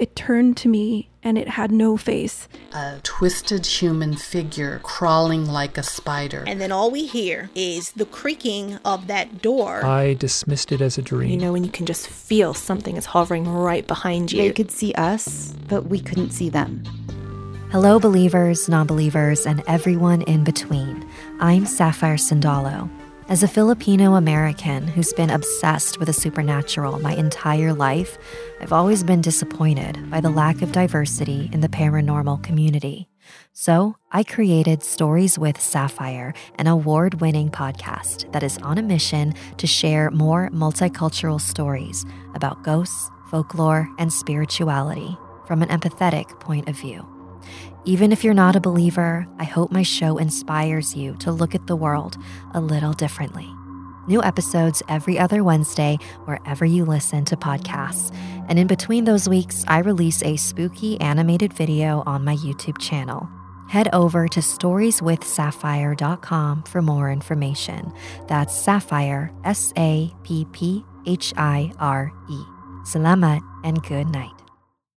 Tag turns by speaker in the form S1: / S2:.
S1: it turned to me and it had no face.
S2: A twisted human figure crawling like a spider.
S3: And then all we hear is the creaking of that door.
S4: I dismissed it as a dream.
S5: You know, when you can just feel something is hovering right behind you.
S6: They could see us, but we couldn't see them.
S7: Hello, believers, non believers, and everyone in between. I'm Sapphire Sandalo. As a Filipino American who's been obsessed with the supernatural my entire life, I've always been disappointed by the lack of diversity in the paranormal community. So I created Stories with Sapphire, an award winning podcast that is on a mission to share more multicultural stories about ghosts, folklore, and spirituality from an empathetic point of view. Even if you're not a believer, I hope my show inspires you to look at the world a little differently. New episodes every other Wednesday, wherever you listen to podcasts. And in between those weeks, I release a spooky animated video on my YouTube channel. Head over to storieswithsapphire.com for more information. That's Sapphire, S A P P H I R E. Salamat and good night.